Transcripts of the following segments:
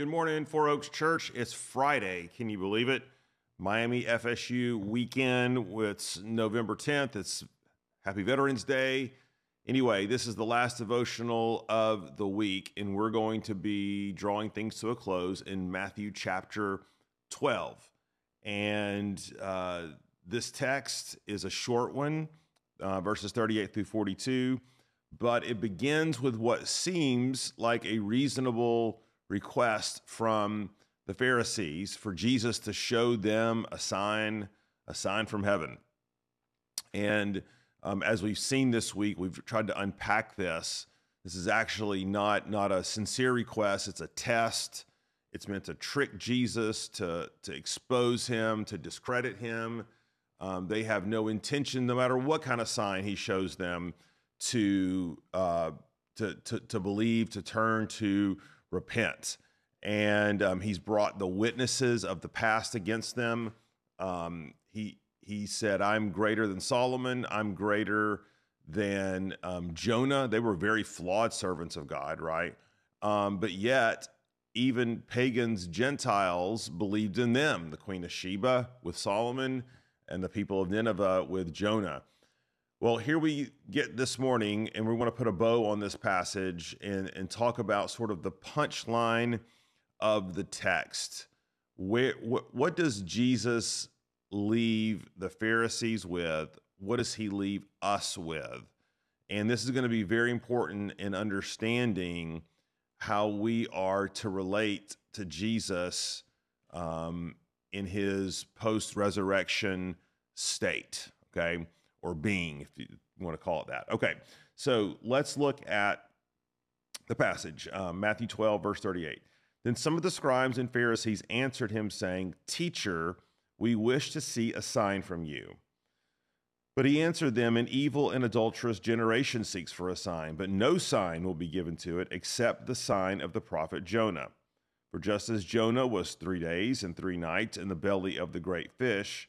Good morning, Four Oaks Church. It's Friday. Can you believe it? Miami FSU weekend. It's November 10th. It's Happy Veterans Day. Anyway, this is the last devotional of the week, and we're going to be drawing things to a close in Matthew chapter 12. And uh, this text is a short one, uh, verses 38 through 42, but it begins with what seems like a reasonable request from the Pharisees for Jesus to show them a sign, a sign from heaven. And um, as we've seen this week, we've tried to unpack this. This is actually not not a sincere request. It's a test. It's meant to trick Jesus, to to expose him, to discredit him. Um, they have no intention, no matter what kind of sign he shows them, to uh, to, to to believe, to turn, to repent. And um, he's brought the witnesses of the past against them. Um, he he said, "I'm greater than Solomon. I'm greater than um, Jonah." They were very flawed servants of God, right? Um, but yet, even pagans, Gentiles believed in them. The Queen of Sheba with Solomon, and the people of Nineveh with Jonah. Well, here we get this morning, and we want to put a bow on this passage and, and talk about sort of the punchline of the text. Where what, what does Jesus leave the Pharisees with? What does he leave us with? And this is going to be very important in understanding how we are to relate to Jesus um, in his post resurrection state. Okay or being, if you want to call it that. Okay, so let's look at the passage um, Matthew 12, verse 38. Then some of the scribes and Pharisees answered him, saying, Teacher, we wish to see a sign from you. But he answered them, An evil and adulterous generation seeks for a sign, but no sign will be given to it except the sign of the prophet Jonah. For just as Jonah was three days and three nights in the belly of the great fish,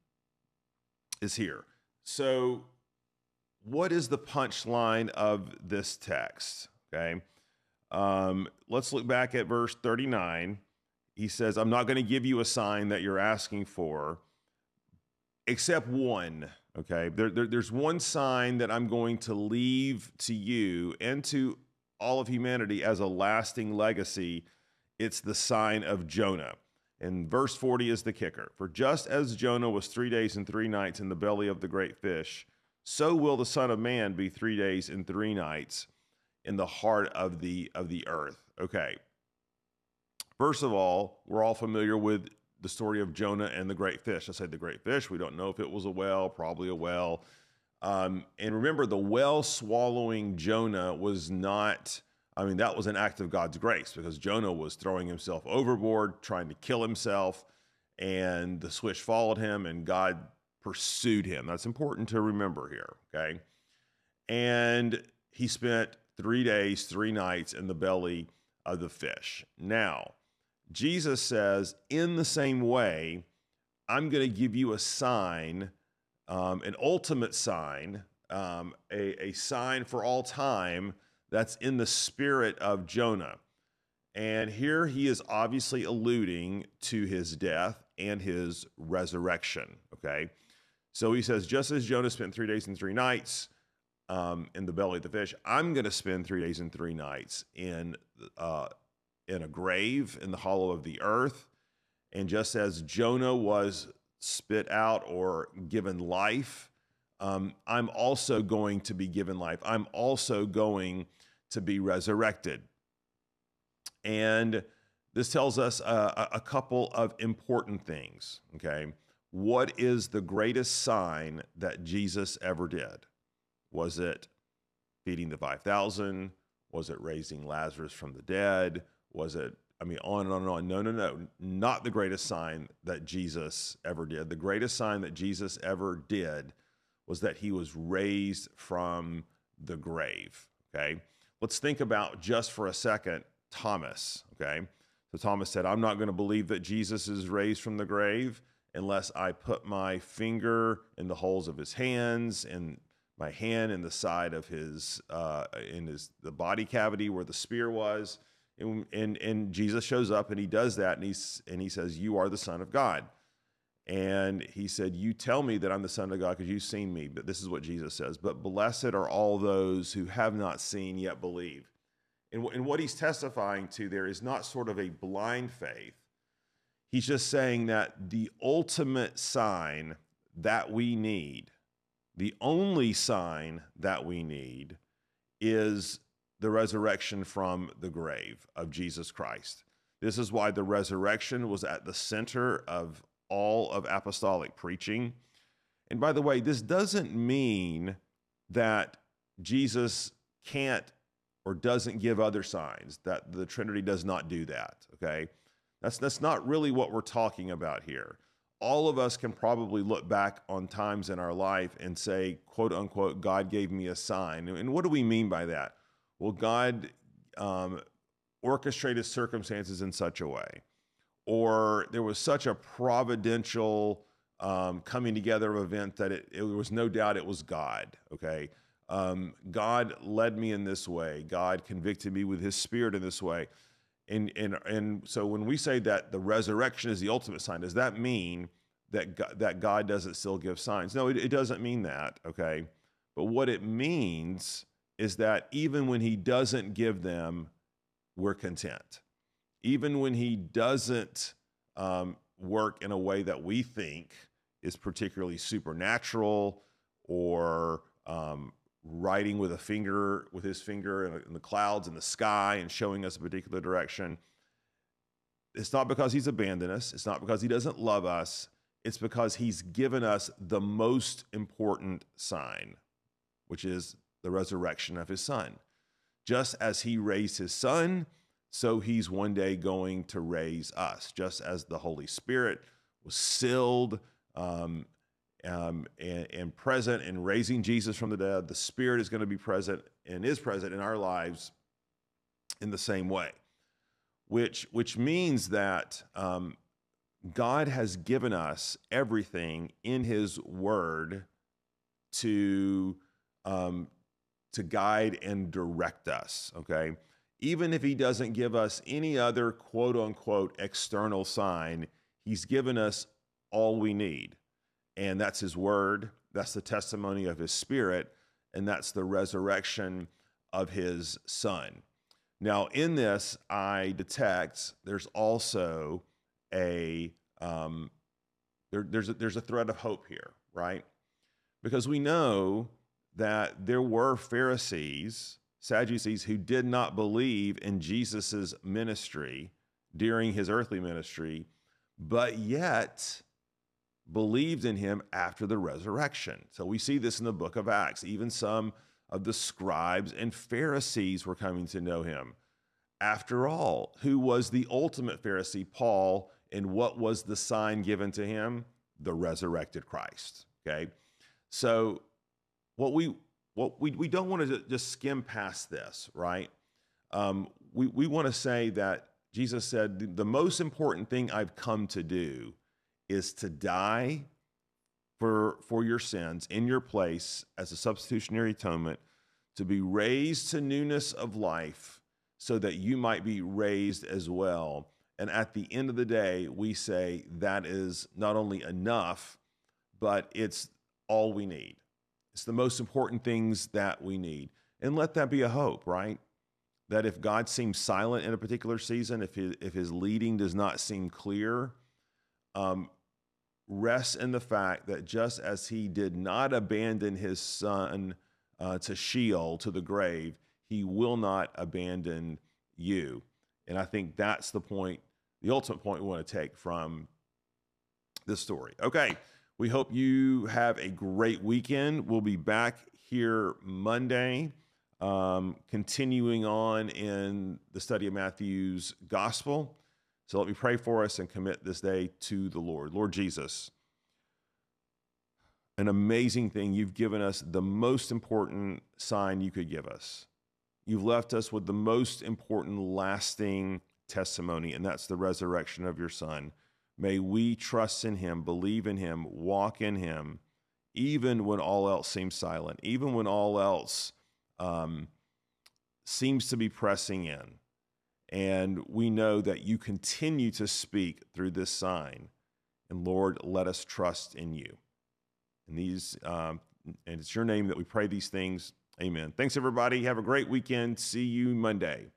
is here. So, what is the punchline of this text? Okay. Um, let's look back at verse 39. He says, I'm not going to give you a sign that you're asking for, except one. Okay. There, there, there's one sign that I'm going to leave to you and to all of humanity as a lasting legacy. It's the sign of Jonah. And verse 40 is the kicker. For just as Jonah was three days and three nights in the belly of the great fish, so will the Son of Man be three days and three nights in the heart of the of the earth. Okay. First of all, we're all familiar with the story of Jonah and the great fish. I said the great fish. We don't know if it was a whale, probably a whale. Um, and remember, the whale swallowing Jonah was not I mean, that was an act of God's grace because Jonah was throwing himself overboard, trying to kill himself, and the swish followed him, and God pursued him. That's important to remember here, okay? And he spent three days, three nights in the belly of the fish. Now, Jesus says, in the same way, I'm going to give you a sign, um, an ultimate sign, um, a, a sign for all time that's in the spirit of Jonah. And here he is obviously alluding to his death and his resurrection. Okay. So he says, just as Jonah spent three days and three nights um, in the belly of the fish, I'm going to spend three days and three nights in, uh, in a grave in the hollow of the earth. And just as Jonah was spit out or given life, um, I'm also going to be given life. I'm also going to be resurrected. And this tells us a, a couple of important things. Okay. What is the greatest sign that Jesus ever did? Was it feeding the 5,000? Was it raising Lazarus from the dead? Was it I mean, on and on and on. No, no, no. Not the greatest sign that Jesus ever did. The greatest sign that Jesus ever did was that he was raised from the grave. Okay. Let's think about just for a second Thomas. Okay. So Thomas said, I'm not going to believe that Jesus is raised from the grave unless I put my finger in the holes of his hands and my hand in the side of his, uh, in his, the body cavity where the spear was and, and, and Jesus shows up and he does that and, he's, and he says, You are the Son of God. And he said, You tell me that I'm the Son of God because you've seen me. But this is what Jesus says. But blessed are all those who have not seen yet believe. And, and what he's testifying to there is not sort of a blind faith. He's just saying that the ultimate sign that we need, the only sign that we need, is the resurrection from the grave of Jesus Christ. This is why the resurrection was at the center of all of apostolic preaching. And by the way, this doesn't mean that Jesus can't or doesn't give other signs, that the Trinity does not do that, okay? That's, that's not really what we're talking about here. All of us can probably look back on times in our life and say, quote unquote, God gave me a sign. And what do we mean by that? Well, God um, orchestrated circumstances in such a way, or there was such a providential um, coming together of event that it, it, was no doubt it was God. Okay. Um, God led me in this way. God convicted me with his spirit in this way. And, and, and so when we say that the resurrection is the ultimate sign, does that mean that God, that God doesn't still give signs? No, it, it doesn't mean that. Okay. But what it means is that even when he doesn't give them, we're content. Even when he doesn't um, work in a way that we think is particularly supernatural or um, writing with a finger, with his finger in, in the clouds in the sky and showing us a particular direction. It's not because he's abandoned us. It's not because he doesn't love us. It's because he's given us the most important sign, which is the resurrection of his son. Just as he raised his son, so he's one day going to raise us. Just as the Holy Spirit was sealed um, um, and, and, present in raising Jesus from the dead, the Spirit is going to be present and is present in our lives in the same way. Which, which means that um, God has given us everything in His Word to um, to guide and direct us, okay? Even if he doesn't give us any other quote unquote external sign, he's given us all we need. And that's his word, that's the testimony of his spirit, and that's the resurrection of his son. Now, in this, I detect there's also a um, there, there's a, there's a thread of hope here, right? Because we know that there were Pharisees, Sadducees, who did not believe in Jesus' ministry during his earthly ministry, but yet believed in him after the resurrection. So we see this in the book of Acts. Even some of the scribes and Pharisees were coming to know him. After all, who was the ultimate Pharisee? Paul. And what was the sign given to him? The resurrected Christ. Okay. So what we what we, we don't want to just skim past this, right? Um, we, we want to say that Jesus said, the most important thing I've come to do is to die for, for your sins in your place as a substitutionary atonement, to be raised to newness of life so that you might be raised as well. And at the end of the day, we say that is not only enough, but it's all we need. It's the most important things that we need. And let that be a hope, right? That if God seems silent in a particular season, if his, if his leading does not seem clear, um, rest in the fact that just as he did not abandon his son uh, to Sheol, to the grave, he will not abandon you. And I think that's the point, the ultimate point we want to take from this story. Okay. We hope you have a great weekend. We'll be back here Monday um, continuing on in the study of Matthew's gospel. So let me pray for us and commit this day to the Lord. Lord Jesus, an amazing thing. You've given us the most important sign you could give us. You've left us with the most important, lasting testimony, and that's the resurrection of your Son. May we trust in him, believe in him, walk in him, even when all else seems silent, even when all else um, seems to be pressing in. And we know that you continue to speak through this sign. And Lord, let us trust in you. And these, um, and it's your name that we pray these things. Amen. Thanks, everybody. Have a great weekend. See you Monday.